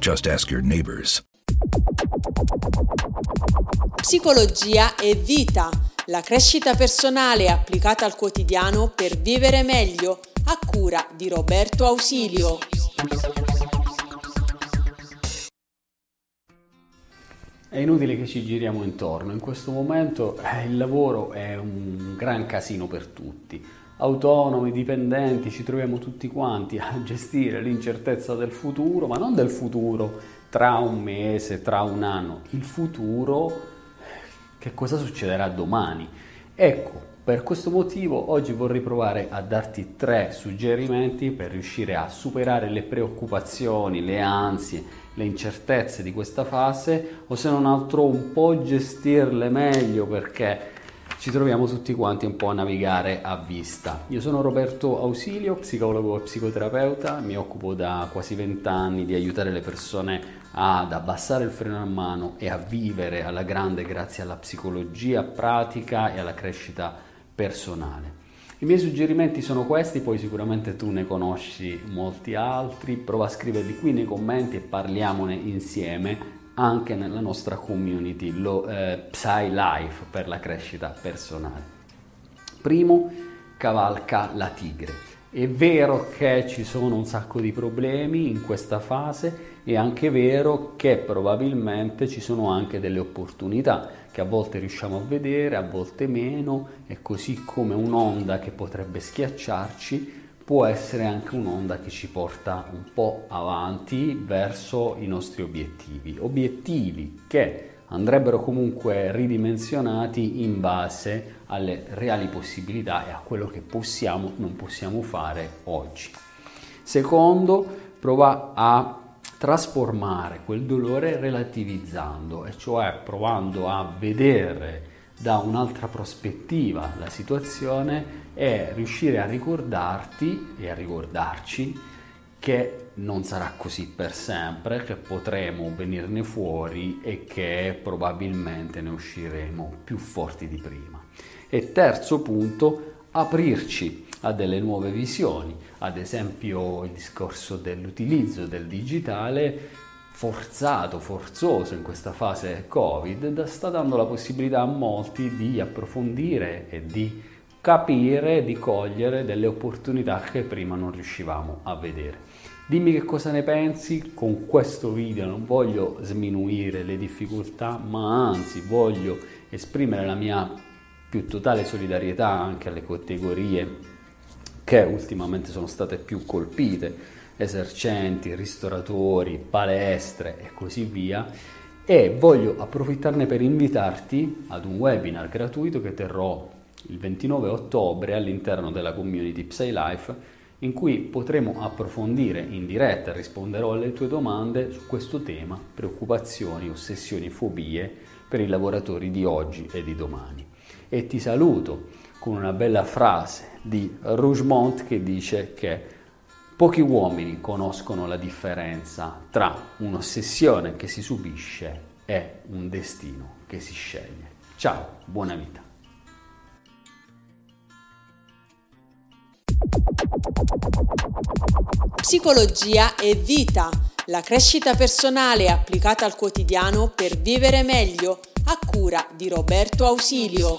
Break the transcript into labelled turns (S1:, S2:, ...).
S1: Just ask your neighbors.
S2: Psicologia e vita, la crescita personale applicata al quotidiano per vivere meglio, a cura di Roberto Ausilio.
S3: È inutile che ci giriamo intorno, in questo momento eh, il lavoro è un gran casino per tutti. Autonomi, dipendenti, ci troviamo tutti quanti a gestire l'incertezza del futuro, ma non del futuro tra un mese, tra un anno, il futuro che cosa succederà domani. Ecco, per questo motivo oggi vorrei provare a darti tre suggerimenti per riuscire a superare le preoccupazioni, le ansie, le incertezze di questa fase o se non altro un po' gestirle meglio perché ci troviamo tutti quanti un po' a navigare a vista. Io sono Roberto Ausilio, psicologo e psicoterapeuta, mi occupo da quasi vent'anni di aiutare le persone ad abbassare il freno a mano e a vivere alla grande grazie alla psicologia pratica e alla crescita personale. I miei suggerimenti sono questi, poi sicuramente tu ne conosci molti altri, prova a scriverli qui nei commenti e parliamone insieme anche nella nostra community, lo eh, Psy Life per la crescita personale. Primo, cavalca la tigre. È vero che ci sono un sacco di problemi in questa fase, è anche vero che probabilmente ci sono anche delle opportunità che a volte riusciamo a vedere, a volte meno, e così come un'onda che potrebbe schiacciarci, può essere anche un'onda che ci porta un po' avanti verso i nostri obiettivi. Obiettivi che andrebbero comunque ridimensionati in base alle reali possibilità e a quello che possiamo non possiamo fare oggi. Secondo, prova a trasformare quel dolore relativizzando, e cioè provando a vedere da un'altra prospettiva la situazione e riuscire a ricordarti e a ricordarci che non sarà così per sempre, che potremo venirne fuori e che probabilmente ne usciremo più forti di prima. E terzo punto, aprirci a delle nuove visioni, ad esempio il discorso dell'utilizzo del digitale forzato, forzoso in questa fase Covid, sta dando la possibilità a molti di approfondire e di capire, di cogliere delle opportunità che prima non riuscivamo a vedere. Dimmi che cosa ne pensi, con questo video non voglio sminuire le difficoltà, ma anzi voglio esprimere la mia più totale solidarietà anche alle categorie che ultimamente sono state più colpite, esercenti, ristoratori, palestre e così via. E voglio approfittarne per invitarti ad un webinar gratuito che terrò il 29 ottobre all'interno della community PsyLife in cui potremo approfondire in diretta, risponderò alle tue domande su questo tema, preoccupazioni, ossessioni, fobie per i lavoratori di oggi e di domani. E ti saluto con una bella frase di Rougemont che dice che pochi uomini conoscono la differenza tra un'ossessione che si subisce e un destino che si sceglie. Ciao, buona vita.
S2: Psicologia e vita, la crescita personale applicata al quotidiano per vivere meglio, a cura di Roberto Ausilio.